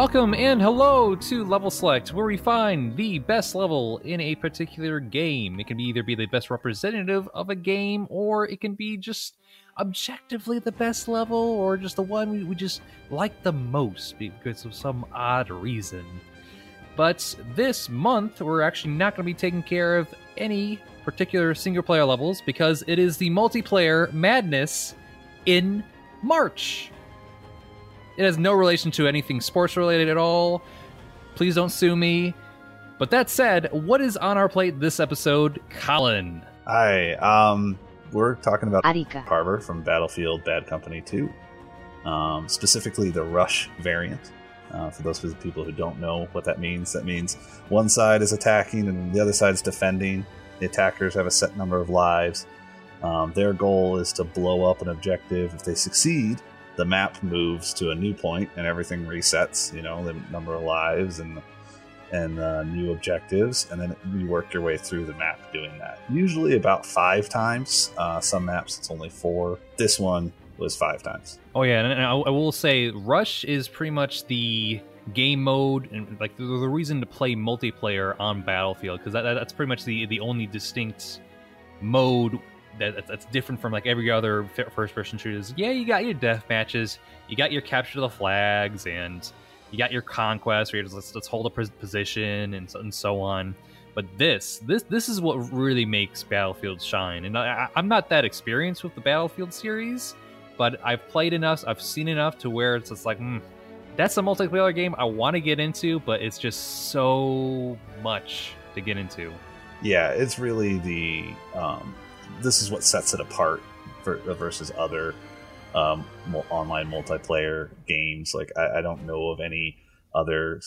Welcome and hello to Level Select, where we find the best level in a particular game. It can be either be the best representative of a game, or it can be just objectively the best level, or just the one we, we just like the most because of some odd reason. But this month, we're actually not going to be taking care of any particular single player levels because it is the multiplayer madness in March. It has no relation to anything sports related at all. Please don't sue me. But that said, what is on our plate this episode, Colin? Hi, um, we're talking about Arica Harbor from Battlefield Bad Company 2. Um, specifically the Rush variant. Uh, for those people who don't know what that means, that means one side is attacking and the other side is defending. The attackers have a set number of lives. Um, their goal is to blow up an objective. If they succeed, the map moves to a new point and everything resets. You know, the number of lives and and uh, new objectives, and then you work your way through the map doing that. Usually about five times. Uh, some maps it's only four. This one was five times. Oh yeah, and I, I will say Rush is pretty much the game mode and like the, the reason to play multiplayer on Battlefield because that, that's pretty much the the only distinct mode that that's different from like every other first person shooters. Yeah, you got your death matches, you got your capture the flags, and you got your conquest where let's, let's hold a position and so, and so on. But this, this, this is what really makes Battlefield shine. And I, I'm not that experienced with the Battlefield series, but I've played enough, I've seen enough to where it's just like, mm, that's a multiplayer game I want to get into, but it's just so much to get into. Yeah, it's really the um, this is what sets it apart versus other um, online multiplayer games. Like I, I, don't know of any other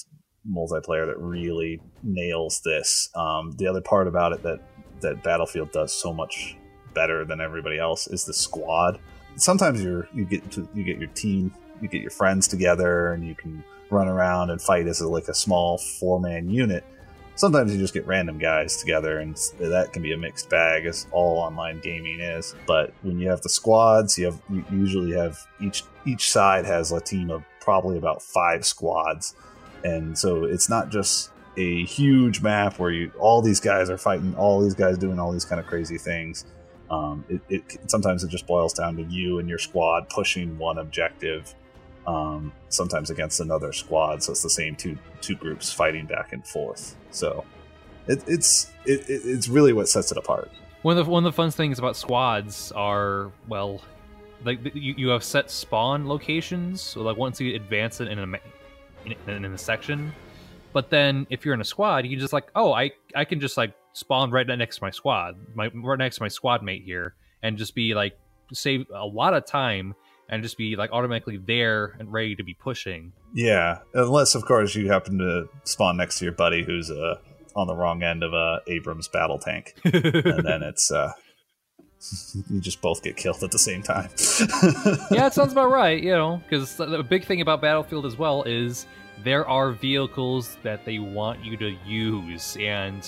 multiplayer that really nails this. Um, the other part about it that that Battlefield does so much better than everybody else is the squad. Sometimes you you get to, you get your team, you get your friends together, and you can run around and fight as a, like a small four man unit sometimes you just get random guys together and that can be a mixed bag as all online gaming is. But when you have the squads you have you usually have each each side has a team of probably about five squads. And so it's not just a huge map where you all these guys are fighting all these guys doing all these kind of crazy things. Um, it, it sometimes it just boils down to you and your squad pushing one objective um, sometimes against another squad. So it's the same two two groups fighting back and forth. So it, it's it, it's really what sets it apart. One of the one of the fun things about squads are well, like you, you have set spawn locations. So like once you advance it in a in, in a section, but then if you're in a squad, you just like oh I I can just like spawn right next to my squad, my right next to my squad mate here, and just be like save a lot of time and just be like automatically there and ready to be pushing. Yeah, unless of course you happen to spawn next to your buddy who's uh, on the wrong end of a Abrams battle tank, and then it's uh, you just both get killed at the same time. yeah, it sounds about right. You know, because the big thing about Battlefield as well is there are vehicles that they want you to use, and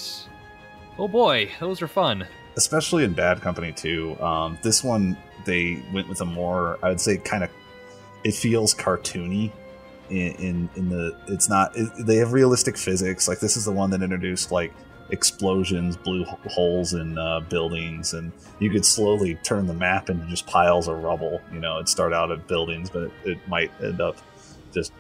oh boy, those are fun. Especially in Bad Company 2. Um, this one they went with a more, I would say, kind of. It feels cartoony. In, in, in the it's not it, they have realistic physics like this is the one that introduced like explosions blew holes in uh, buildings and you could slowly turn the map into just piles of rubble you know it start out at buildings but it, it might end up just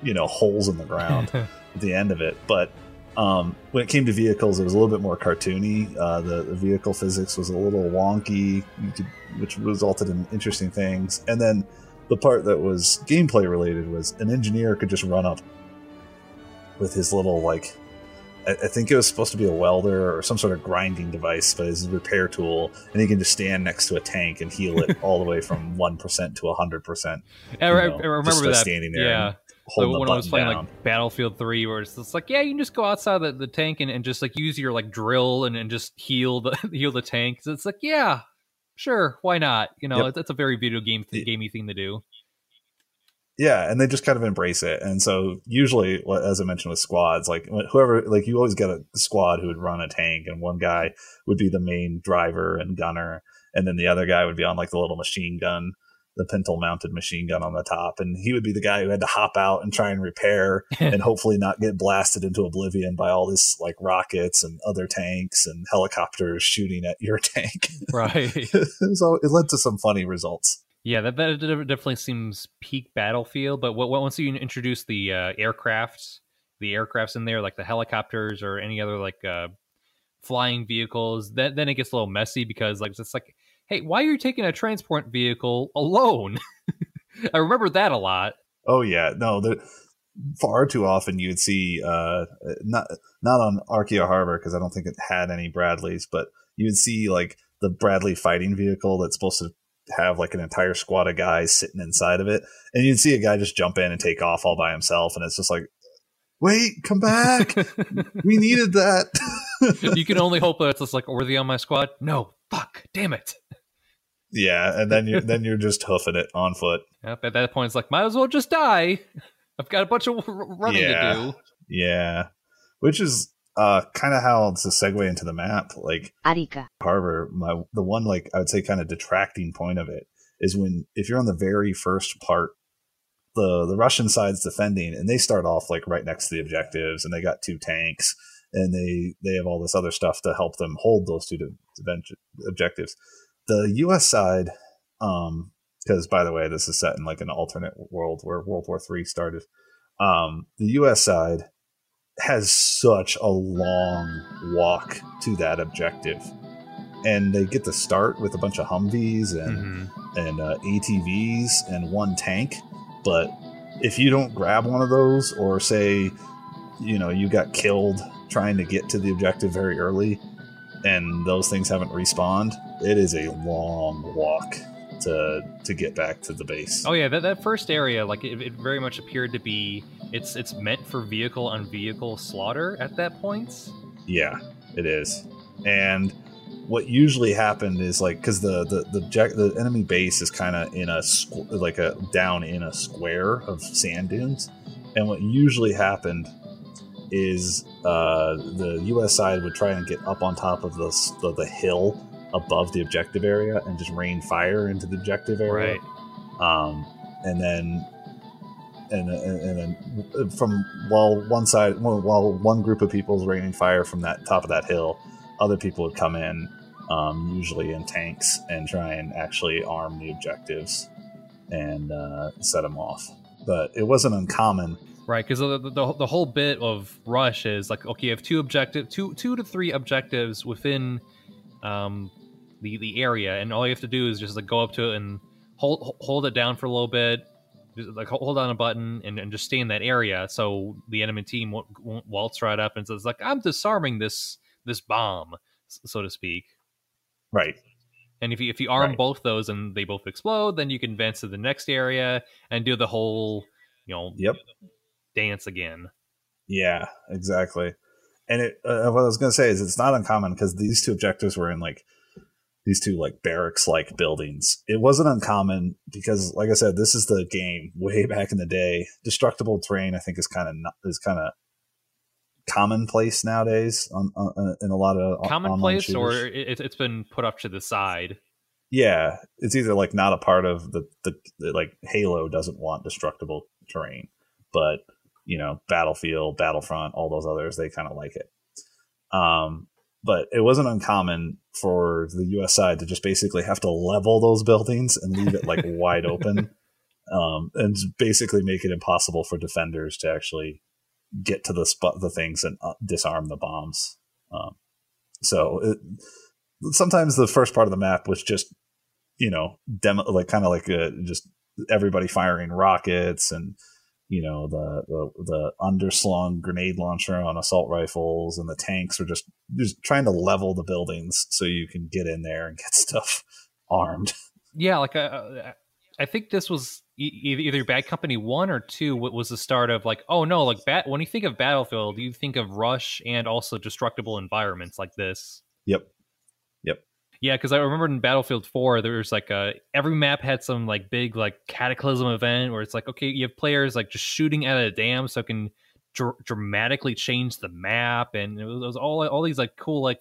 you know holes in the ground at the end of it but um, when it came to vehicles, it was a little bit more cartoony. Uh, the, the, vehicle physics was a little wonky, which resulted in interesting things. And then the part that was gameplay related was an engineer could just run up with his little like I, think it was supposed to be a welder or some sort of grinding device, but his repair tool, and he can just stand next to a tank and heal it all the way from one percent to hundred percent. I, remember that. Standing there, yeah like when I was playing down. like Battlefield Three, where it's just like, yeah, you can just go outside the, the tank and, and just like use your like drill and, and just heal the heal the tank. So it's like, yeah, sure, why not? You know, yep. that's a very video game th- gamey thing to do. Yeah, and they just kind of embrace it. And so usually, as I mentioned with squads, like whoever, like you always get a squad who would run a tank, and one guy would be the main driver and gunner, and then the other guy would be on like the little machine gun the pintle mounted machine gun on the top, and he would be the guy who had to hop out and try and repair and hopefully not get blasted into oblivion by all this like rockets and other tanks and helicopters shooting at your tank. Right. so it led to some funny results. Yeah, that, that definitely seems peak battlefield. But what, once you introduce the uh, aircrafts, the aircrafts in there, like the helicopters or any other like uh, flying vehicles, then then it gets a little messy because like it's like, hey, why are you taking a transport vehicle alone? I remember that a lot. Oh yeah, no, the, far too often you'd see uh, not not on Archaea Harbor because I don't think it had any Bradleys, but you'd see like the Bradley fighting vehicle that's supposed to have like an entire squad of guys sitting inside of it, and you'd see a guy just jump in and take off all by himself, and it's just like, wait, come back, we needed that. you can only hope that it's just like worthy on my squad. No, fuck, damn it. Yeah, and then you're then you're just hoofing it on foot. Yep, at that point, it's like might as well just die. I've got a bunch of running yeah, to do. Yeah, which is uh kind of how it's a segue into the map. Like Arica Harbor, my the one like I would say kind of detracting point of it is when if you're on the very first part, the the Russian side's defending and they start off like right next to the objectives and they got two tanks and they they have all this other stuff to help them hold those two objectives. The U.S. side, um, because by the way, this is set in like an alternate world where World War Three started. Um, the U.S. side has such a long walk to that objective, and they get to start with a bunch of Humvees and mm-hmm. and uh, ATVs and one tank, but if you don't grab one of those, or say, you know, you got killed trying to get to the objective very early, and those things haven't respawned, it is a long walk to to get back to the base. Oh yeah, that, that first area, like it, it very much appeared to be it's it's meant for vehicle on vehicle slaughter at that point. Yeah, it is. And what usually happened is like because the the the, the enemy base is kind of in a squ- like a down in a square of sand dunes, and what usually happened is uh, the U.S. side would try and get up on top of the the, the hill above the objective area and just rain fire into the objective area. Right. Um, and then and, and, and then from while one side while one group of people is raining fire from that top of that hill, other people would come in, um, usually in tanks, and try and actually arm the objectives and uh, set them off. But it wasn't uncommon right because the, the, the whole bit of rush is like okay you have two objective two two to three objectives within um the the area, and all you have to do is just like go up to it and hold hold it down for a little bit, just, like hold on a button and, and just stay in that area, so the enemy team won't, won't waltz right up and says like I'm disarming this this bomb, so to speak. Right. And if you if you arm right. both those and they both explode, then you can advance to the next area and do the whole, you know, yep. dance again. Yeah, exactly. And it, uh, what I was going to say is it's not uncommon because these two objectives were in like these two like barracks like buildings. It wasn't uncommon because, like I said, this is the game way back in the day. Destructible terrain, I think, is kind of is kind of commonplace nowadays on, on, uh, in a lot of commonplace, or it, has been put up to the side. Yeah, it's either like not a part of the, the, the like Halo doesn't want destructible terrain, but you know, Battlefield, Battlefront, all those others, they kind of like it. Um, but it wasn't uncommon for the US side to just basically have to level those buildings and leave it like wide open um, and basically make it impossible for defenders to actually get to the spot the things and uh, disarm the bombs um, so it, sometimes the first part of the map was just you know demo like kind of like a, just everybody firing rockets and you know the, the the underslung grenade launcher on assault rifles and the tanks are just just trying to level the buildings so you can get in there and get stuff armed. Yeah like uh, i think this was either bad company 1 or 2 what was the start of like oh no like bat when you think of battlefield you think of rush and also destructible environments like this. Yep yeah, because I remember in Battlefield 4, there was like a every map had some like big like cataclysm event where it's like okay, you have players like just shooting at a dam so it can dr- dramatically change the map, and it was, it was, all all these like cool like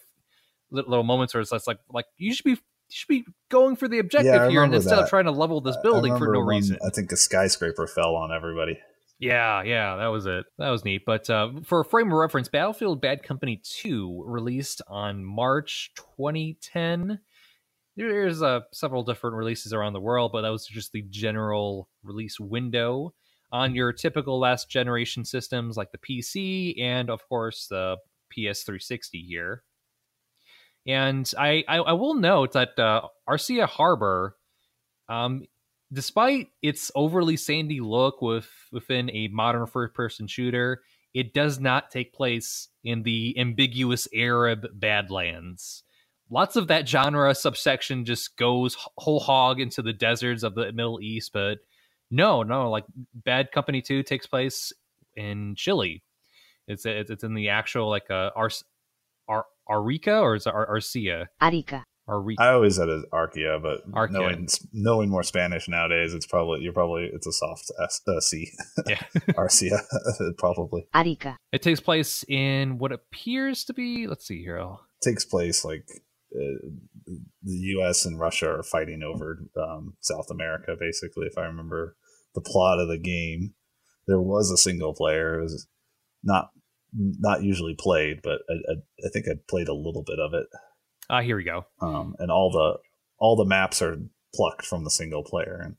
little moments where it's like like you should be you should be going for the objective Yeah, here and instead of trying to level this building for no reason. I think a skyscraper fell on everybody. Yeah, yeah, that was it. That was neat. But uh, for a frame of reference, Battlefield Bad Company 2 released on March 2010. There's uh, several different releases around the world, but that was just the general release window on your typical last generation systems like the PC and, of course, the PS360 here. And I, I, I will note that uh, Arcia Harbor, um, despite its overly sandy look with within a modern first-person shooter, it does not take place in the ambiguous Arab Badlands. Lots of that genre subsection just goes whole hog into the deserts of the Middle East, but no, no, like Bad Company Two takes place in Chile. It's it's, it's in the actual like uh, Ar- Ar- Arica or is it Ar- Arcia? Arica, Arica. I always said it Archaea, but Archaea. knowing knowing more Spanish nowadays, it's probably you're probably it's a soft S, uh, C. Yeah. Arcia, probably Arica, It takes place in what appears to be. Let's see here. I'll- takes place like uh, the U.S. and Russia are fighting over um, South America. Basically, if I remember the plot of the game, there was a single player. It was not not usually played, but I, I, I think I played a little bit of it. Ah, here we go. Um, and all the all the maps are plucked from the single player. And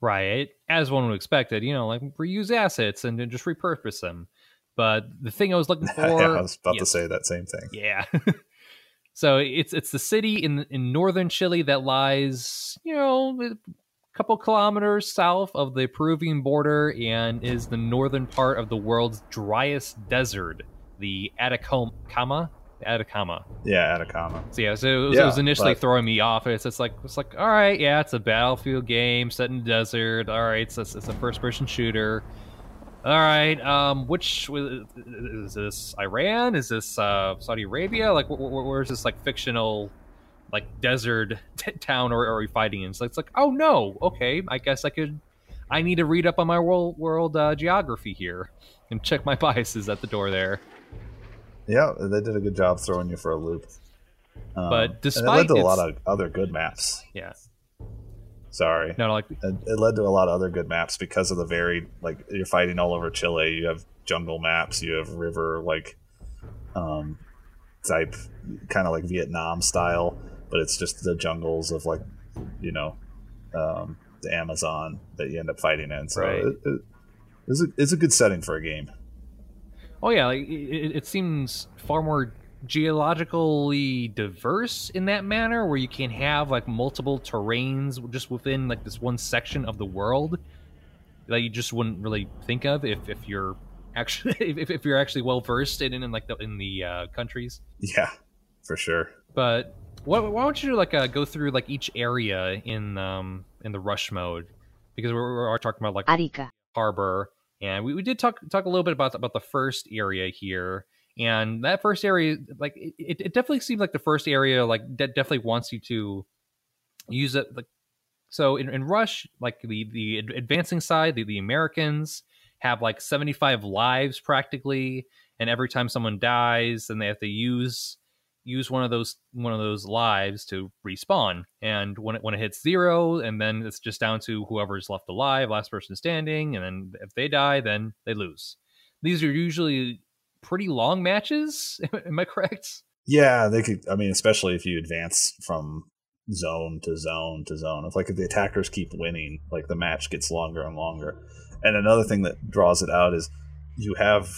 Right, as one would expect it. You know, like reuse assets and then just repurpose them. But the thing I was looking for, yeah, I was about to say that same thing. Yeah. so it's it's the city in in northern Chile that lies, you know, a couple kilometers south of the Peruvian border and is the northern part of the world's driest desert, the Atacama. Atacama. Yeah, Atacama. So yeah, so it was, it was initially but- throwing me off. It's it's like it's like all right, yeah, it's a battlefield game set in the desert. All right, it's a, it's a first person shooter. All right, um, which is this? Iran? Is this uh, Saudi Arabia? Like, wh- wh- where's this like fictional, like desert t- town or are we fighting in? So it's like, oh no, okay, I guess I could. I need to read up on my world world uh, geography here and check my biases at the door there. Yeah, they did a good job throwing you for a loop. Um, But and it led to a lot of other good maps. Yeah, Sorry, no, like it, it led to a lot of other good maps because of the varied. Like you're fighting all over Chile. You have jungle maps. You have river like um, type, kind of like Vietnam style, but it's just the jungles of like you know um, the Amazon that you end up fighting in. So Right. it, it, it's, a, it's a good setting for a game. Oh yeah, like, it, it seems far more geologically diverse in that manner, where you can have like multiple terrains just within like this one section of the world that you just wouldn't really think of if, if you're actually if, if you're actually well versed in, in like the in the uh, countries. Yeah, for sure. But why, why don't you like uh, go through like each area in um in the rush mode because we're, we're talking about like Arica, harbor and we, we did talk talk a little bit about about the first area here. And that first area like it, it it definitely seemed like the first area like de- definitely wants you to use it like so in, in rush like the the advancing side the, the americans have like 75 lives practically. And every time someone dies then they have to use use one of those one of those lives to respawn and when it when it hits zero and then it's just down to whoever's left alive last person standing and then if they die then they lose these are usually pretty long matches am i correct Yeah, they could. I mean, especially if you advance from zone to zone to zone. If like if the attackers keep winning, like the match gets longer and longer. And another thing that draws it out is you have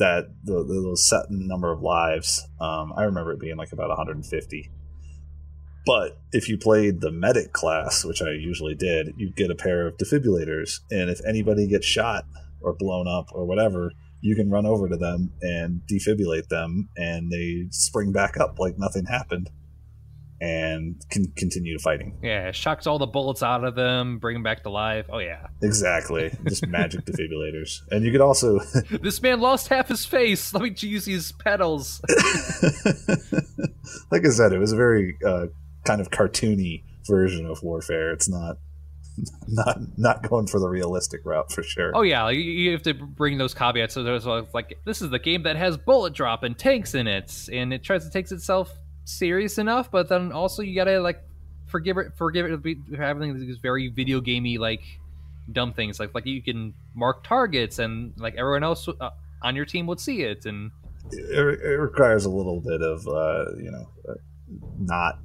that the, the set number of lives. Um, I remember it being like about 150. But if you played the medic class, which I usually did, you'd get a pair of defibrillators, and if anybody gets shot or blown up or whatever, you can run over to them and defibrillate them, and they spring back up like nothing happened, and can continue fighting. yeah shocks all the bullets out of them bring them back to life oh yeah Exactly, just magic defibrillators, and you could also, this man lost half his face let me use these pedals like I said, it was a very uh, kind of cartoony version of warfare. It's not, not, not going for the realistic route for sure. Oh yeah, you- you have to bring those caveats. So there's like, like this is the game that has bullet drop and tanks in it, and it tries to takes itself serious enough, but then also you gotta like forgive it, forgive it for having these very video gamey like dumb things like like you can mark targets and like everyone else uh, on your team would see it and it, it requires a little bit of uh, you know uh, not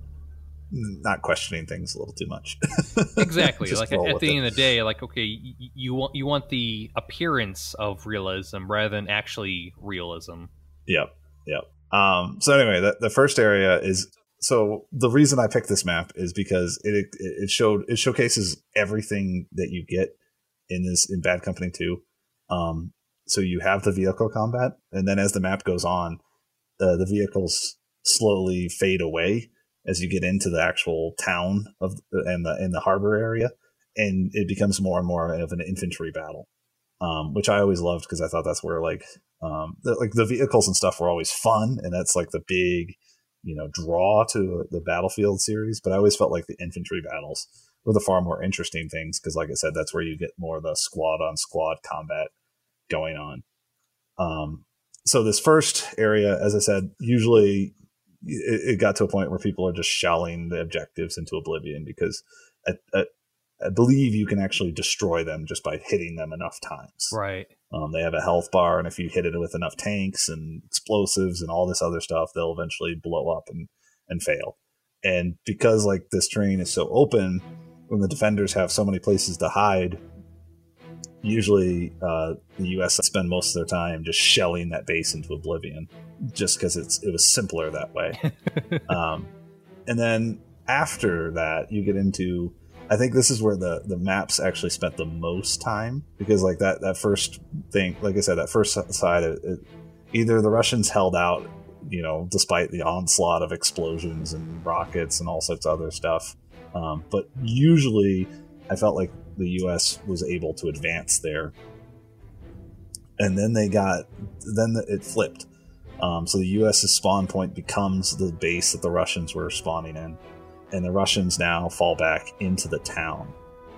not questioning things a little too much. exactly. like at, at the end of the day, like okay, you, you, want you want the appearance of realism rather than actually realism. Yep. Yep. Um, so anyway, the, the first area is so the reason I picked this map is because it it showed it showcases everything that you get in this in Bad Company 2. Um, so you have the vehicle combat, and then as the map goes on, uh, the vehicles slowly fade away as you get into the actual town of and the in the harbor area, and it becomes more and more of an infantry battle, um, which I always loved because I thought that's where like um, the, like the vehicles and stuff were always fun, and that's like the big you know draw to the battlefield series. But I always felt like the infantry battles were the far more interesting things because, like I said, that's where you get more of the squad on squad combat going on. Um, so this first area, as I said, usually it, it, got to a point where people are just shelling the objectives into oblivion because I, I, I, believe you can actually destroy them just by hitting them enough times. Right. Um, they have a health bar, and if you hit it with enough tanks and explosives and all this other stuff, they'll eventually blow up and and fail. And because like this terrain is so open, when the defenders have so many places to hide, usually uh, the U.S. spend most of their time just shelling that base into oblivion, just because it's it was simpler that way. um, and then after that, you get into I think this is where the the maps actually spent the most time because like that that first thing, like I said, that first side, it, it, either the Russians held out, you know, despite the onslaught of explosions and rockets and all sorts of other stuff, um, but usually I felt like the U.S. was able to advance there. And then they got, then it flipped. Um, so the U.S.'s spawn point becomes the base that the Russians were spawning in, and the Russians now fall back into the town.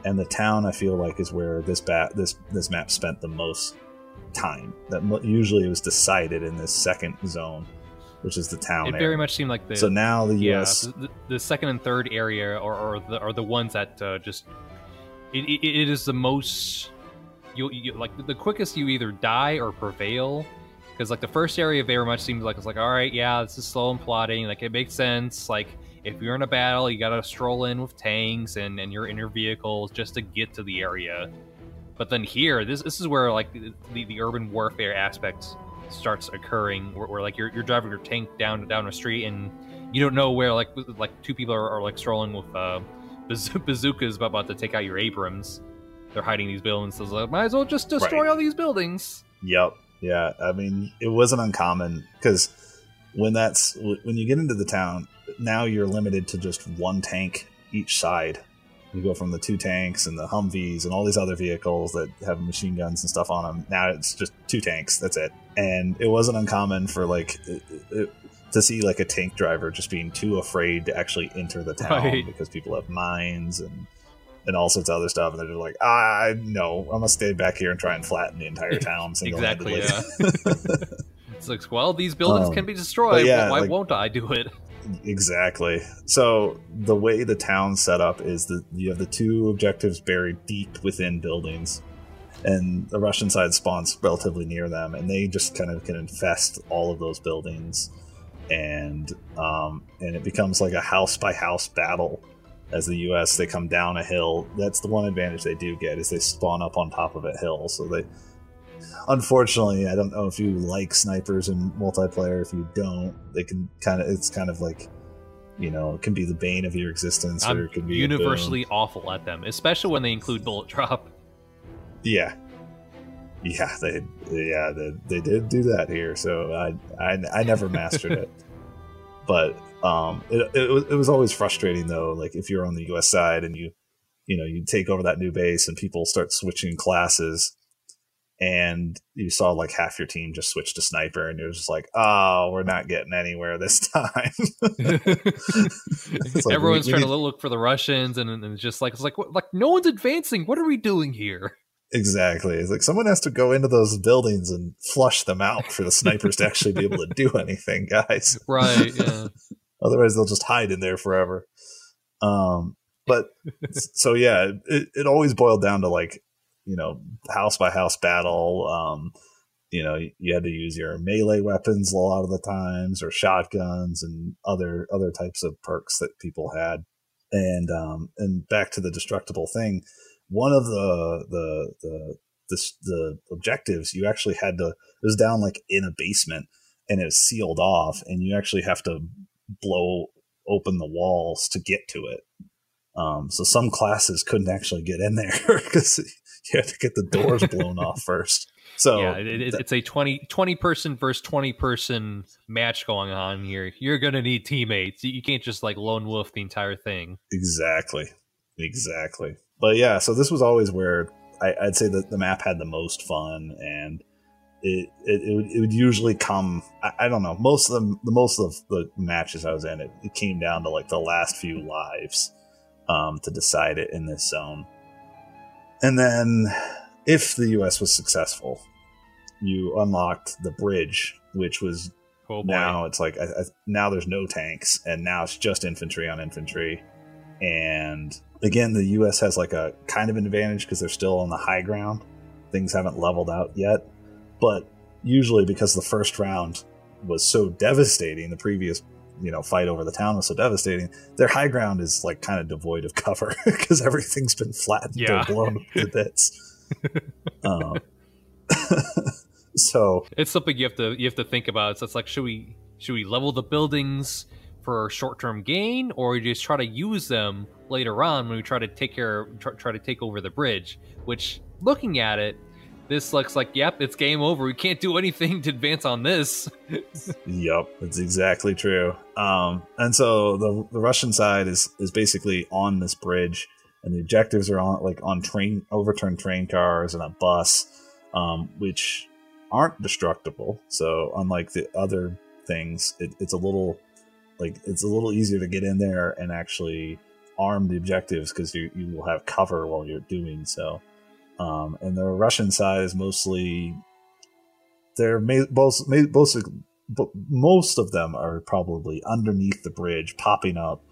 And the town, I feel like, is where this bat this this map spent the most time. That usually it was decided in this second zone, which is the town. It area. very much seemed like the so now the U.S. the, the, second and third area are, are the are the ones that uh, just it, it, it is the most you, you like the quickest you either die or prevail because like the first area very much seems like it's like all right yeah this is slow and plotting like it makes sense like if you're in a battle you gotta stroll in with tanks and and your inner vehicles just to get to the area but then here this this is where like the, the urban warfare aspect starts occurring where, where, like you're, you're driving your tank down down a street and you don't know where like like two people are, are like strolling with uh bazookas about to take out your Abrams. They're hiding these buildings. So like, might as well just destroy right. all these buildings. Yep. Yeah. I mean, it wasn't uncommon because when that's when you get into the town, now you're limited to just one tank each side. You go from the two tanks and the Humvees and all these other vehicles that have machine guns and stuff on them. Now it's just two tanks. That's it. And it wasn't uncommon for like it, it, to see like a tank driver just being too afraid to actually enter the town right. because people have mines and and all sorts of other stuff, and they're just like, ah, no, I'm gonna stay back here and try and flatten the entire town. exactly. Yeah. it's like, well, these buildings um, can be destroyed. Yeah, why like, won't I do it? Exactly. So the way the town's set up is that you have the two objectives buried deep within buildings, and the Russian side spawns relatively near them, and they just kind of can infest all of those buildings and um, and it becomes like a house by house battle as the U.S. they come down a hill. That's the one advantage they do get is they spawn up on top of a hill. So they, unfortunately, I don't know if you like snipers in multiplayer. If you don't, they can kind of it's kind of like you know it can be the bane of your existence, I'm or it can be universally awful at them, especially when they include bullet drop. Yeah, yeah, they yeah they, they did do that here. So I I, I never mastered it, but um, it, it was, it was always frustrating though. Like if you're on the U.S. side and you you know you take over that new base and people start switching classes, and you saw like half your team just switch to sniper, and you're just like, oh, we're not getting anywhere this time. like, Everyone's we, we trying need... to look for the Russians, and, and it's just like it's like like no one's advancing. What are we doing here? Exactly. It's like someone has to go into those buildings and flush them out for the snipers to actually be able to do anything, guys. Right. Yeah. Otherwise, they'll just hide in there forever. Um, but so yeah, it, it always boiled down to like you know house by house battle. Um, you know, you had to use your melee weapons a lot of the times, or shotguns and other other types of perks that people had. And um, and back to the destructible thing, one of the the the the, the objectives you actually had to it was down like in a basement and it was sealed off, and you actually have to blow open the walls to get to it. Um, so some classes couldn't actually get in there because you have to get the doors blown off first. So yeah, it, it, it's a 20, 20 person versus 20 person match going on here. You're going to need teammates. You can't just like lone wolf the entire thing. Exactly. Exactly. But yeah, so this was always where I, would say that the map had the most fun and it, it, it, would, it would usually come I, I, don't know most of the, the most of the matches i was in it, it came down to like the last few lives um, to decide it in this zone and then if the us was successful you unlocked the bridge which was oh now it's like I, I, now there's no tanks and now it's just infantry on infantry. And again the us has like a kind of an advantage because they're still on the high ground. Things haven't leveled out yet. But usually because the first round was so devastating, the previous you know fight over the town was so devastating. Their high ground is like kind of devoid of cover because everything's been flattened yeah. or blown to bits. um, so it's something you have to you have to think about. So it's like should we should we level the buildings for short term gain, or just try to use them later on when we try to take care try, try to take over the bridge? Which looking at it, this looks like, yep, it's game over. We can't do anything to advance on this. yep, that's exactly true. Um, and so the the Russian side is is basically on this bridge, and the objectives are on like on train overturned train cars and a bus, um, which aren't destructible. So unlike the other things, it, it's a little like it's a little easier to get in there and actually arm the objectives because you, you will have cover while you're doing so. Um, and the Russian side is mostly they're both most most of them are probably underneath the bridge, popping up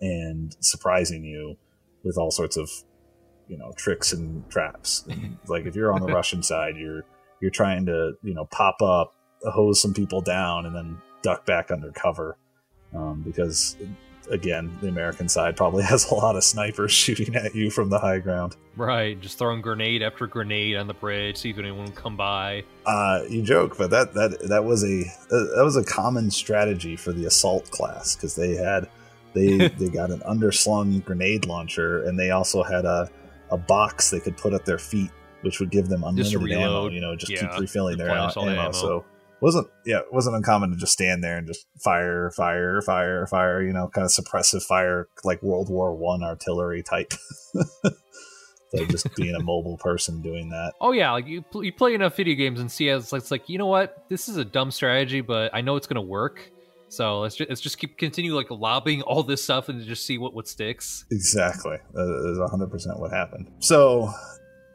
and surprising you with all sorts of you know tricks and traps. And like if you're on the Russian side, you're you're trying to you know pop up, hose some people down, and then duck back under cover um, because again, the American side probably has a lot of snipers shooting at you from the high ground. Right, just throwing grenade after grenade on the bridge, see if anyone will come by. Uh, you joke, but that that that was a that was a common strategy for the assault class because they had they they got an underslung grenade launcher and they also had a a box they could put at their feet, which would give them unlimited ammo. You know, just yeah, keep refilling their ammo. ammo. So wasn't yeah it wasn't uncommon to just stand there and just fire fire fire fire you know kind of suppressive fire like world war one artillery type. So just being a mobile person doing that. Oh yeah like you, you play enough video games and see as it's like you know what? This is a dumb strategy but i know it's gonna work. So let's just, let's just keep continue like lobbing all this stuff and just see what what sticks. Exactly. That is 100% what happened. So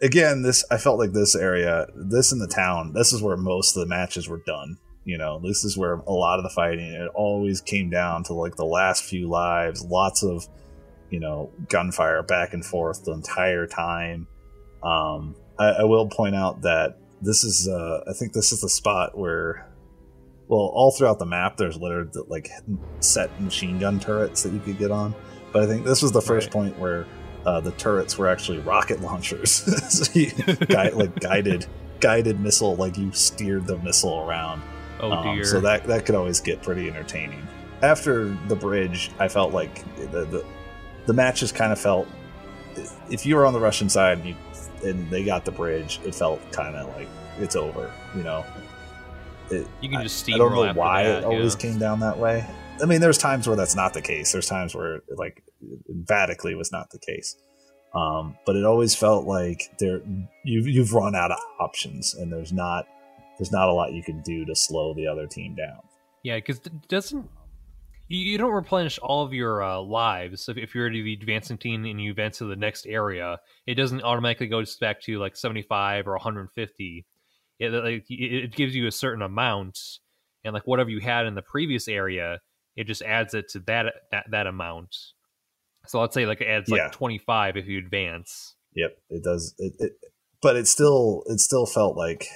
again, this I felt like this area, this in the town, this is where most of the matches were done. You know, this is where a lot of the fighting. It always came down to like the last few lives, lots of you know gunfire back and forth the entire time. Um, I, I will point out that this is, uh, I think this is the spot where, well, all throughout the map, there's littered like set machine gun turrets that you could get on. But I think this was the first right. point where uh, the turrets were actually rocket launchers, so you, like guided guided missile, like you steered the missile around. Oh um, dear! So that that could always get pretty entertaining. After the bridge, I felt like the the, the matches kind of felt. If you were on the Russian side and, you, and they got the bridge, it felt kind of like it's over. You know, it, you can just I, I don't know why that, it always yeah. came down that way. I mean, there's times where that's not the case. There's times where like emphatically was not the case. Um, but it always felt like there you've you've run out of options, and there's not there's not a lot you can do to slow the other team down. Yeah, because doesn't you, don't replenish all of your uh, lives if, if you're the advancing team and you advance to the next area. It doesn't automatically go back to like 75 or 150. It, like, it gives you a certain amount, and like whatever you had in the previous area it just adds it to that that, that amount. So let's say like it adds like Yeah. 25 if you advance. Yep, it does. It, it, but it still, it still felt like,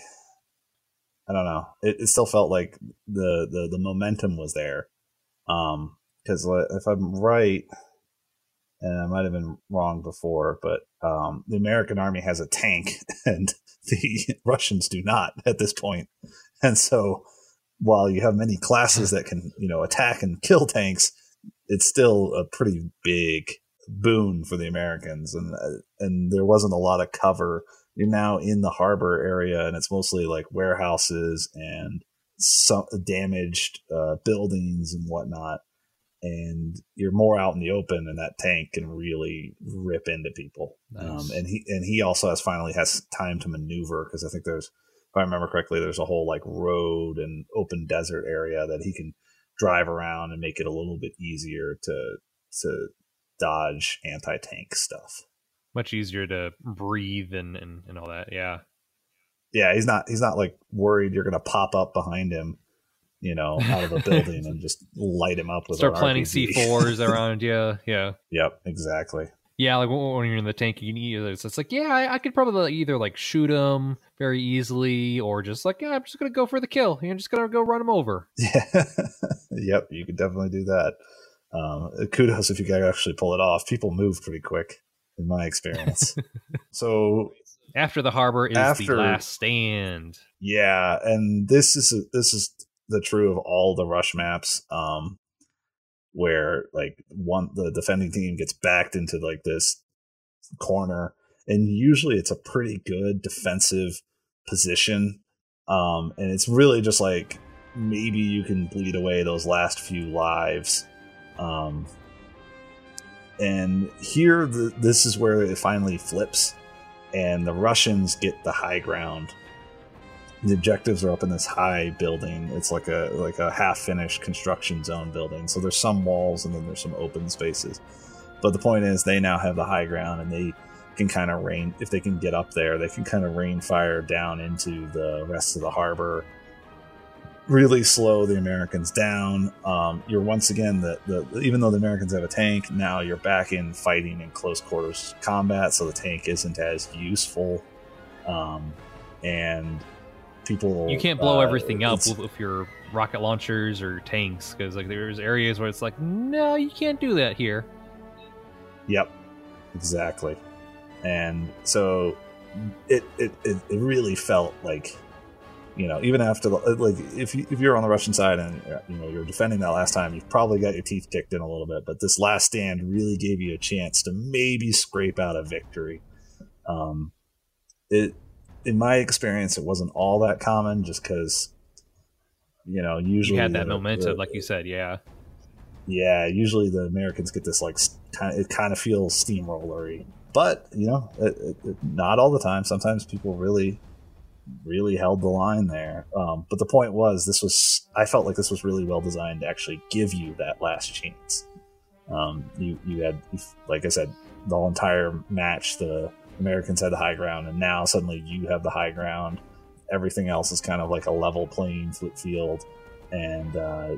I don't know. It, it still felt like the the the momentum was there. Um, because if I'm right, and I might have been wrong before, but um, the American army has a tank, and the Russians do not at this point. And so, while you have many classes that can, you know, attack and kill tanks, it's still a pretty big boon for the Americans, and uh, and there wasn't a lot of cover. You're now in the harbor area, and it's mostly like warehouses and some damaged uh, buildings and whatnot. And you're more out in the open, and that tank can really rip into people. Nice. Um, and he and he also has finally has time to maneuver because I think there's, if I remember correctly, there's a whole like road and open desert area that he can drive around and make it a little bit easier to to dodge anti tank stuff. Much easier to breathe and, and, and all that. Yeah. Yeah, he's not he's not like worried you're gonna pop up behind him, you know, out of a building and just light him up with Start an planting RPG. C4s around you. Yeah. Yep, exactly. Yeah, like when when you're in the tank, you can either it's it's like, yeah, I, I could probably either like shoot him very easily, or just like, yeah, I'm just gonna go for the kill. You're just gonna go run him over. Yeah. yep, you could definitely do that. Um, kudos if you can actually pull it off. People move pretty quick, in my experience. so After the harbor is the last stand. yeah, and this is this is the true of all the rush maps. Um, where like one the defending team gets backed into like this corner, and usually it's a pretty good defensive position. Um, and it's really just like maybe you can bleed away those last few lives. Um, and here, the, this is where it finally flips, and the Russians get the high ground. The objectives are up in this high building. It's like a like a half finished construction zone building. So there's some walls and then there's some open spaces. But the point is, they now have the high ground, and they can kind of rain if they can get up there. They can kind of rain fire down into the rest of the harbor really slow the Americans down. Um, you're once again the, the even though the Americans have a tank, now you're back in fighting in close quarters combat, so the tank isn't as useful. Um, and people You can't blow uh, everything up with, with your rocket launchers or tanks because like there's areas where it's like, no, you can't do that here. Yep, exactly. And so it it, it, it really felt like you know even after the like if you, if you're on the Russian side and uh, you know you're defending that last time you've probably got your teeth kicked in a little bit but this last stand really gave you a chance to maybe scrape out a victory um it in my experience it wasn't all that common just because you know usually You had that the- momentum, the- like you said, yeah. yeah, usually the Americans get this like kind it kind of feels steamrollery, but you know, it, it, it- not all the time. Sometimes people really, really held the line there. Um, but the point was, this was I felt like this was really well designed to actually give you that last chance. Um, you you had like I said, the whole entire match, the Americans had the high ground, and now suddenly you have the high ground. Everything else is kind of like a level playing field, and uh,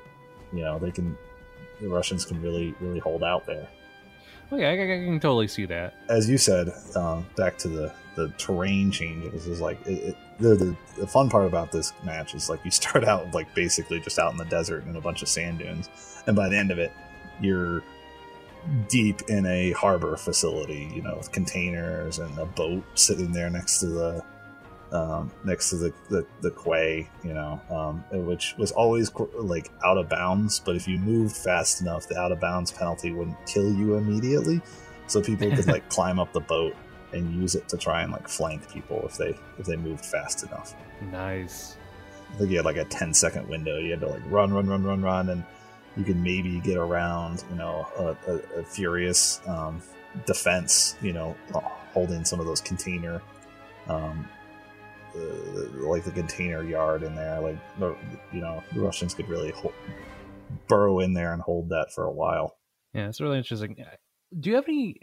you know they can the Russians can really really hold out there. Oh yeah, I, I can totally see that. As you said, um, back to the the terrain changes is like it, it, the, the the fun part about this match is like you start out like basically just out in the desert and a bunch of sand dunes, and by the end of it, you're deep in a harbor facility, you know, with containers and a boat sitting there next to the um, next to the, the the quay, you know, um, which was always like out of bounds. But if you moved fast enough, the out of bounds penalty wouldn't kill you immediately, so people could like climb up the boat and use it to try and like flank people if they if they moved fast enough. Nice. I think you had like a 10 second window. You had to like run, run, run, run, run, and you could maybe get around, you know, a, a, a furious um, defense, you know, uh, holding some of those container, um, uh, like the container yard in there. Like, you know, the Russians could really hold, burrow in there and hold that for a while. Yeah, it's really interesting. Do you have any?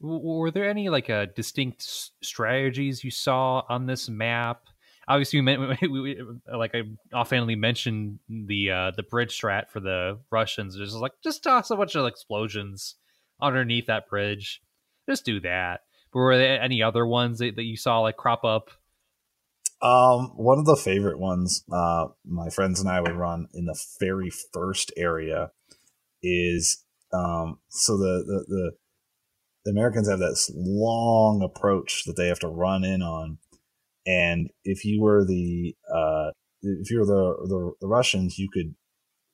Were there any like uh, distinct strategies you saw on this map? Obviously, we, we, we, like I offhandedly mentioned the uh, the bridge strat for the Russians. Just like just toss a bunch of explosions underneath that bridge. Just do that. But were there any other ones that, that you saw like crop up? Um, one of the favorite ones, uh, my friends and I would run in the very first area is um, so the, the the the Americans have this long approach that they have to run in on, and if you were the uh, if you were the, the the Russians, you could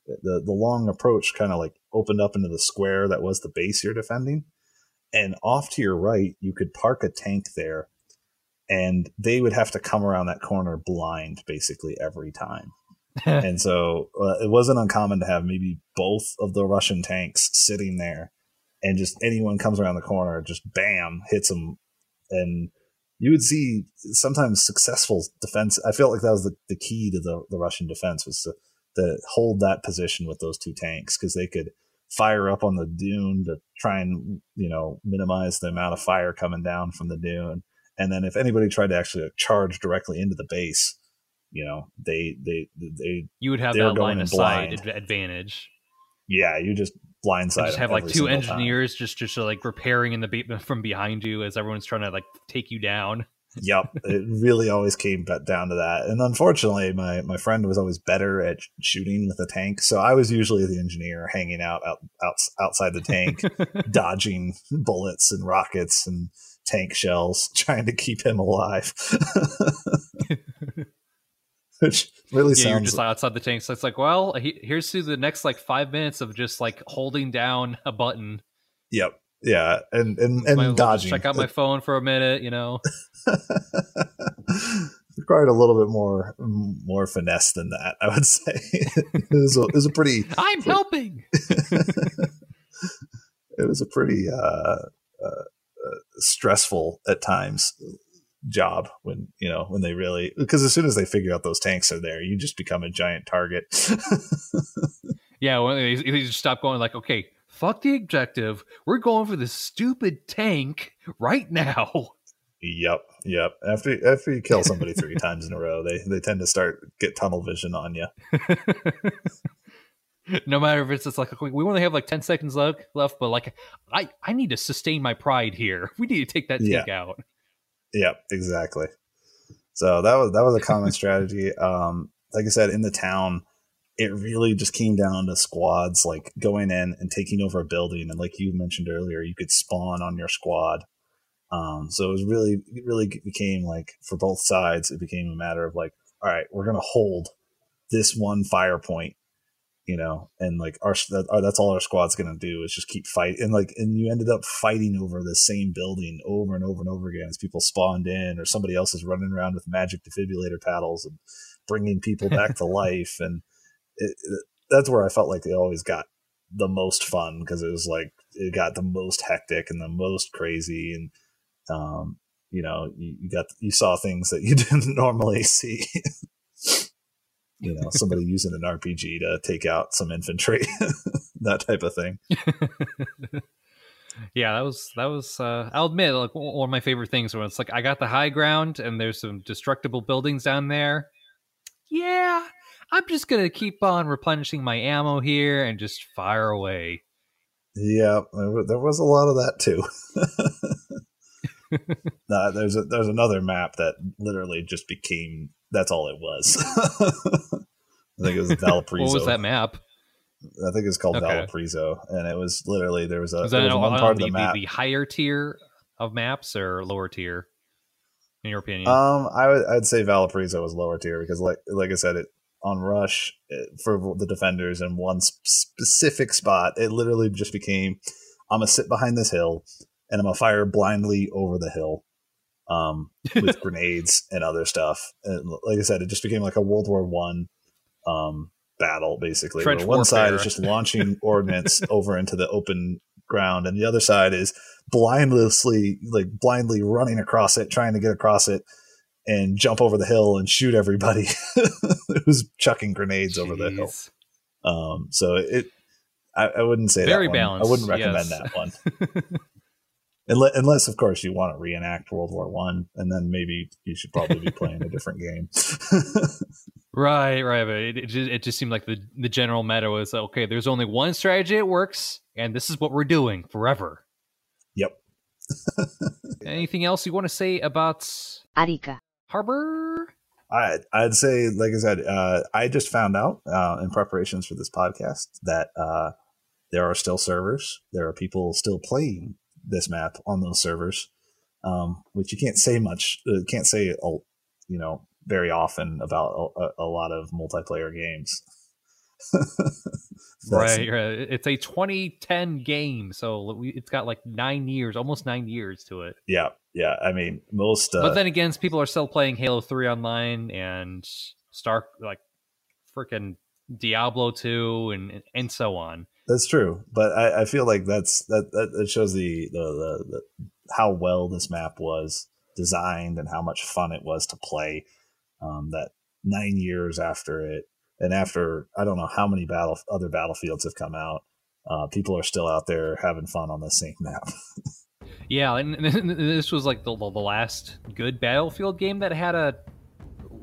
the the long approach kind of like opened up into the square that was the base you're defending, and off to your right, you could park a tank there, and they would have to come around that corner blind basically every time. and so uh, it wasn't uncommon to have maybe both of the Russian tanks sitting there, and just anyone comes around the corner, just bam, hits them, and you would see sometimes successful defense. I felt like that was the, the key to the, the Russian defense was to, to hold that position with those two tanks because they could fire up on the dune to try and you know minimize the amount of fire coming down from the dune and then if anybody tried to actually charge directly into the base you know they they they you would have that line of sight advantage yeah you just blindside just have like two engineers time. just just uh, like repairing in the from behind you as everyone's trying to like take you down yep, it really always came down to that. And unfortunately, my my friend was always better at shooting with a tank, so I was usually the engineer hanging out, out, out outside the tank, dodging bullets and rockets and tank shells, trying to keep him alive. Which really yeah, sounds you're just outside the tank. So it's like, well, here's to the next like five minutes of just like holding down a button. Yep. Yeah, and and and dodging. Check out my phone for a minute, you know. Required a little bit more more finesse than that, I would say. it, was a, it was a pretty. I'm helping. it was a pretty uh, uh, uh, stressful at times job when you know when they really because as soon as they figure out those tanks are there, you just become a giant target. yeah, when they, they just stop going like, okay, fuck the objective. We're going for this stupid tank right now. Yep, yep. After after you kill somebody three times in a row, they they tend to start get tunnel vision on you. no matter if it's just like we only have like ten seconds left, left, but like I I need to sustain my pride here. We need to take that tank yeah. out. Yep, exactly. So that was that was a common strategy. Um, like I said, in the town, it really just came down to squads like going in and taking over a building and like you mentioned earlier you could spawn on your squad um, so it was really it really became like for both sides it became a matter of like all right we're gonna hold this one fire point you know and like our, that, that's all our squad's gonna do is just keep fighting and like and you ended up fighting over the same building over and over and over again as people spawned in or somebody else is running around with magic defibrillator paddles and bringing people back to life and it, it, that's where I felt like they always got the most fun because it was like it got the most hectic and the most crazy and um, you know you, you got you saw things that you didn't normally see you know somebody using an rpg to take out some infantry that type of thing yeah that was that was uh i'll admit like one of my favorite things when it's like i got the high ground and there's some destructible buildings down there yeah I'm just gonna keep on replenishing my ammo here and just fire away. Yeah, there was a lot of that too. there's a, there's another map that literally just became that's all it was. I think it was Valparaiso. what was that map? I think it's called okay. Valparaiso, and it was literally there was a, was there was one part of the, the map. The higher tier of maps or lower tier, in your opinion? Um, I would I'd say Valparaiso was lower tier because like like I said, it on rush eh, for the defenders in one specific spot. It literally just became I'm gonna sit behind this hill and I'm gonna fire blindly over the hill um, with grenades and other stuff. And like I said, it just became like a World War One um, battle basically. Trench where one warfare. side is just launching ordnance over into the open ground, and the other side is blindlessly like blindly running across it, trying to get across it and jump over the hill and shoot everybody who's chucking grenades Jeez. over the hill. Um, so it, I, I, wouldn't say very that balanced. I wouldn't recommend yes. that one. Unless, of course, you want to reenact World War One, and then maybe you should probably be playing a different game. right, right. But it, it, just, it just seemed like the the general meta was okay. There's only one strategy that works, and this is what we're doing forever. Yep. Anything else you want to say about Arica Harbor? I, I'd say, like I said, uh, I just found out uh, in preparations for this podcast that uh, there are still servers. There are people still playing this map on those servers, um, which you can't say much. Uh, can't say, you know, very often about a, a lot of multiplayer games. right, right. It's a 2010 game, so it's got like nine years, almost nine years to it. Yeah, yeah. I mean, most. Uh, but then again, people are still playing Halo 3 online and Star, like freaking Diablo 2, and and so on. That's true, but I, I feel like that's that, that that shows the, the the, the how well this map was designed and how much fun it was to play. Um, that nine years after it and after I don't know how many battle other battlefields have come out, uh, people are still out there having fun on the same map. yeah, and, and, this was like the the last good battlefield game that had a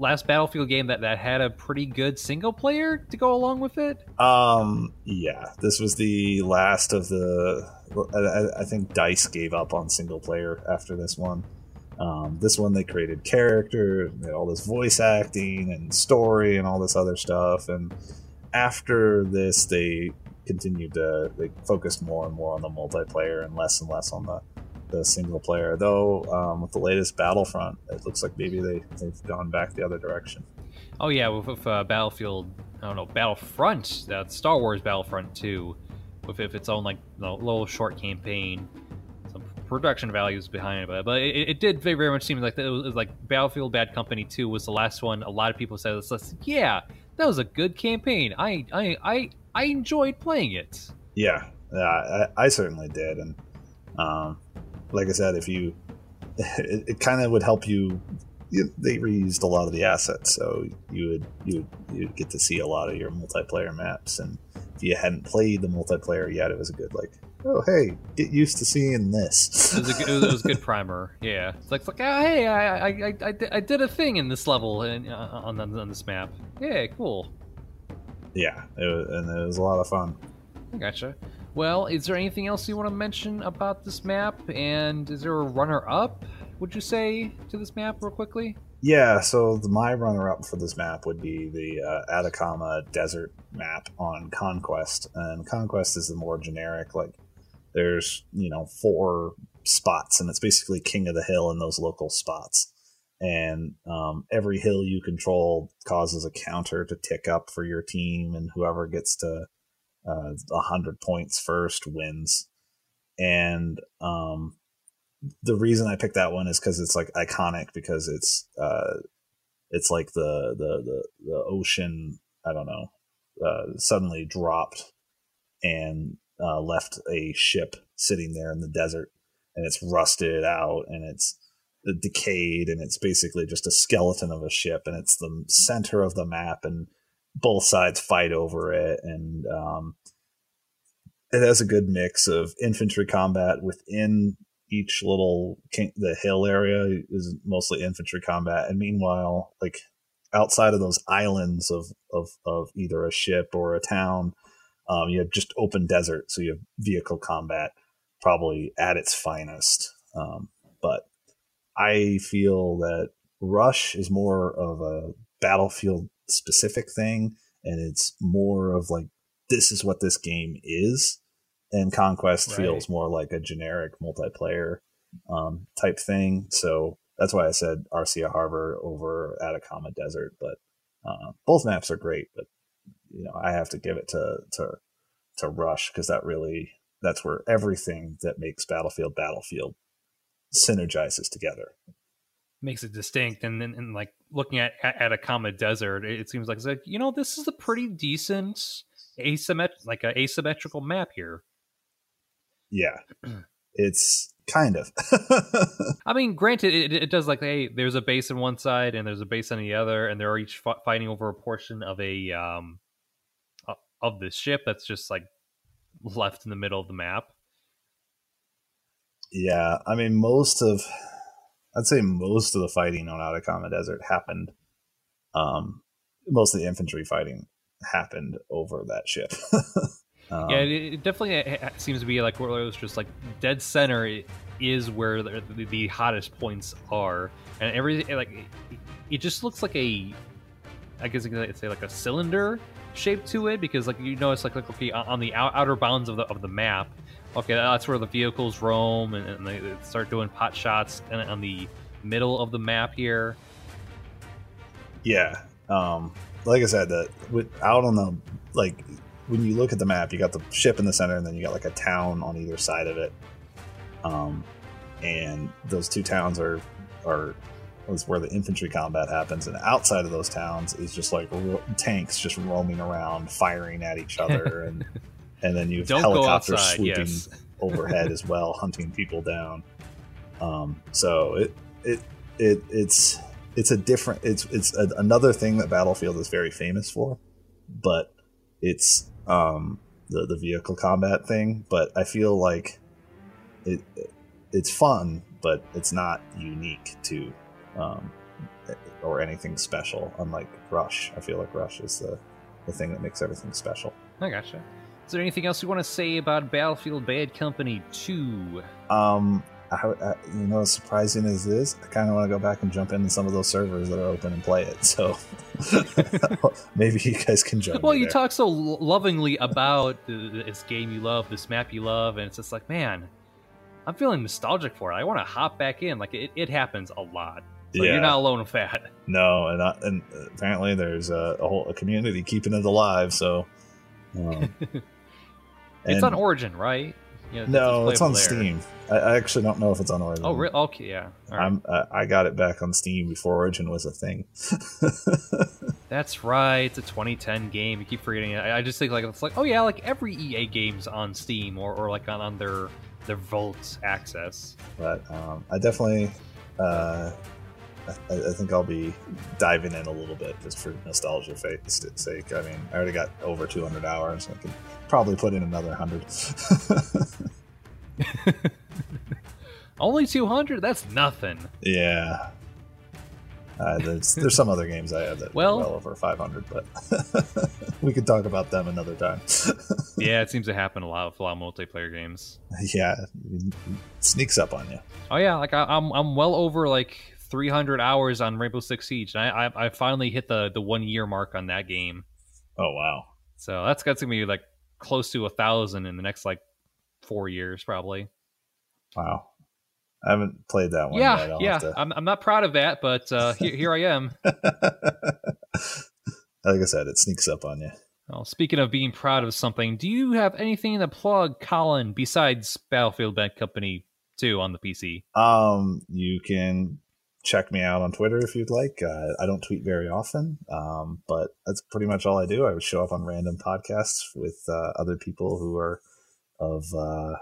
last battlefield game that that had a pretty good single player to go along with it. Um, yeah, this was the last of the. I, I think Dice gave up on single player after this one. Um, this one they created character, all this voice acting and story and all this other stuff. And after this, they continued to they focused more and more on the multiplayer and less and less on the the single player. Though um, with the latest Battlefront, it looks like maybe they they've gone back the other direction. Oh yeah, with, with uh, Battlefield, I don't know Battlefront, that Star Wars Battlefront 2, with, with its own like you know, little short campaign some production values behind it, but it, it did very, very much seem like it was, it was, like Battlefield Bad Company 2 was the last one. A lot of people said this. Yeah, that was a good campaign. I I I, I enjoyed playing it. Yeah, yeah, I, I certainly did, and um, like I said, if you, it, it kind of would help you. you. They reused a lot of the assets, so you would you would you'd get to see a lot of your multiplayer maps, and if you hadn't played the multiplayer yet, it was a good like oh hey, get used to seeing this. it, was a, it, was, it was a good primer. Yeah, it's like, it's like oh hey, I, I, I, I, did a thing in this level and uh, on, on this map. Yeah, cool. Yeah, it was, and it was a lot of fun. I gotcha. Well, is there anything else you want to mention about this map? And is there a runner-up? Would you say to this map, real quickly? Yeah, so the, my runner-up for this map would be the uh, Atacama Desert map on Conquest, and Conquest is the more generic, like there's you know four spots and it's basically king of the hill in those local spots and um, every hill you control causes a counter to tick up for your team and whoever gets to uh, 100 points first wins. And um, the reason i picked that one is because it's like iconic because it's uh, it's like the, the the the ocean i don't know uh, suddenly dropped and uh, left a ship sitting there in the desert and it's rusted out and it's decayed and it's basically just a skeleton of a ship and it's the center of the map and both sides fight over it and um, it has a good mix of infantry combat within each little king, the hill area is mostly infantry combat and meanwhile like outside of those islands of, of, of either a ship or a town um, you have just open desert, so you have vehicle combat probably at its finest. Um, but I feel that Rush is more of a battlefield specific thing, and it's more of like this is what this game is, and Conquest right. feels more like a generic multiplayer um, type thing. So that's why I said Arica Harbor over Atacama Desert. But uh, both maps are great, but you know I have to give it to to to Rush because that really that's where everything that makes Battlefield Battlefield synergizes together. Makes it distinct, and then and like looking at at Atacama Desert, it seems like it's like you know this is a pretty decent asymmetric like an asymmetrical map here. Yeah, it's kind of. I mean, granted, it, it, does like hey, there's a base on one side and there's a base on the other, and they're each fighting over a portion of a um of this ship that's just like left in the middle of the map. Yeah, I mean, most of, I'd say most of the fighting on Atacama Desert happened. Um, most of the infantry fighting happened over that ship. um, yeah, it, it definitely seems to be like where it was just like dead center is where the, the, the hottest points are, and everything like it, it just looks like a, I guess you could say like a cylinder shape to it because like you notice like, like okay on the outer bounds of the of the map okay that's where the vehicles roam and, and they start doing pot shots on the middle of the map here. Yeah um like i said that out on the like when you look at the map you got the ship in the center and then you got like a town on either side of it. Um and those two towns are are is where the infantry combat happens, and outside of those towns is just like ro- tanks just roaming around, firing at each other, and and then you have helicopters outside, swooping yes. overhead as well, hunting people down. Um, so it it it it's it's a different it's it's a, another thing that Battlefield is very famous for, but it's um, the the vehicle combat thing. But I feel like it it's fun, but it's not unique to um, or anything special. Unlike Rush, I feel like Rush is the the thing that makes everything special. I gotcha. Is there anything else you want to say about Battlefield Bad Company Two? Um, I, I, you know, as surprising as this, I kind of want to go back and jump into some of those servers that are open and play it. So maybe you guys can join. Well, you there. talk so lovingly about this game you love, this map you love, and it's just like, man, I'm feeling nostalgic for it. I want to hop back in. Like it, it happens a lot. So yeah. you're not alone with that. No, and I, and apparently there's a, a, whole a community keeping it alive. So um, it's on Origin, right? Yeah, no, it's on there. Steam. I, I, actually don't know if it's on Origin. Oh, really? Okay, yeah. Right. I got it back on Steam before Origin was a thing. That's right. It's a 2010 game. You keep forgetting it. I, I just think like it's like oh yeah, like every EA game's on Steam or, or like on, on their their Vault access. But um, I definitely uh, I, I, think I'll be diving in a little bit just for nostalgia sake. I mean, I already got over 200 hours. I can probably put in another 100. Only 200? That's nothing. Yeah. Uh, there's there's some other games I have that well, well over 500, but we could talk about them another time. yeah, it seems to happen a lot with a lot of multiplayer games. Yeah, sneaks up on you. Oh yeah, like I, I'm I'm well over like 300 hours on Rainbow Six Siege, and I, I, I finally hit the the one year mark on that game. Oh wow! So that's that's gonna be like close to a thousand in the next like four years, probably. Wow, I haven't played that one. Yeah, yeah, to... I'm I'm not proud of that, but uh, here here I am. like I said, it sneaks up on you. Well, speaking of being proud of something, do you have anything to plug, Colin, besides Battlefield Bad Company 2 on the PC? Um, you can check me out on Twitter if you'd like. Uh, I don't tweet very often, um, but that's pretty much all I do. I would show up on random podcasts with uh, other people who are of uh,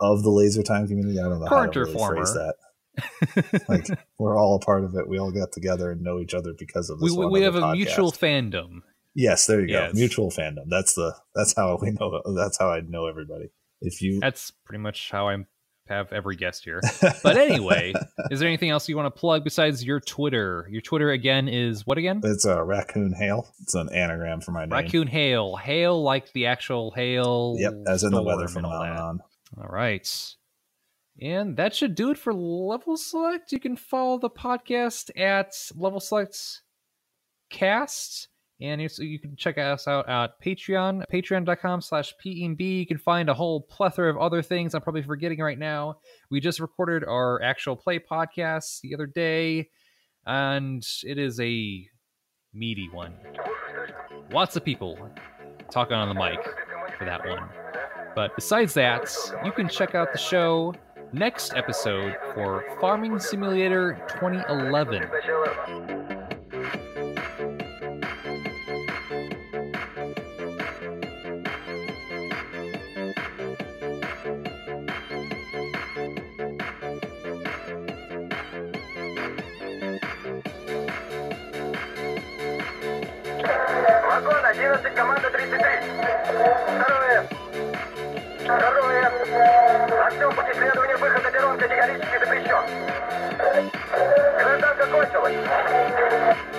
of the Laser Time community. I don't know Current how to really phrase that. like we're all a part of it. We all got together and know each other because of this. We, we have a mutual fandom. Yes, there you yes. go. Mutual fandom. That's the that's how we know. That's how I know everybody. If you, that's pretty much how I'm have every guest here. But anyway, is there anything else you want to plug besides your Twitter? Your Twitter again is what again? It's a uh, raccoon hail. It's an anagram for my name. Raccoon hail. Hail like the actual hail. Yep, as in the weather phenomenon. All right. And that should do it for Level Select. You can follow the podcast at Level Select Cast and you can check us out at Patreon, patreon.com slash PMB. You can find a whole plethora of other things I'm probably forgetting right now. We just recorded our actual play podcast the other day, and it is a meaty one. Lots of people talking on the mic for that one. But besides that, you can check out the show next episode for Farming Simulator 2011. 11, команда 33. Второе. Второе. Актив путеследования, выход за перрон категорически запрещен. Гражданка кончилась.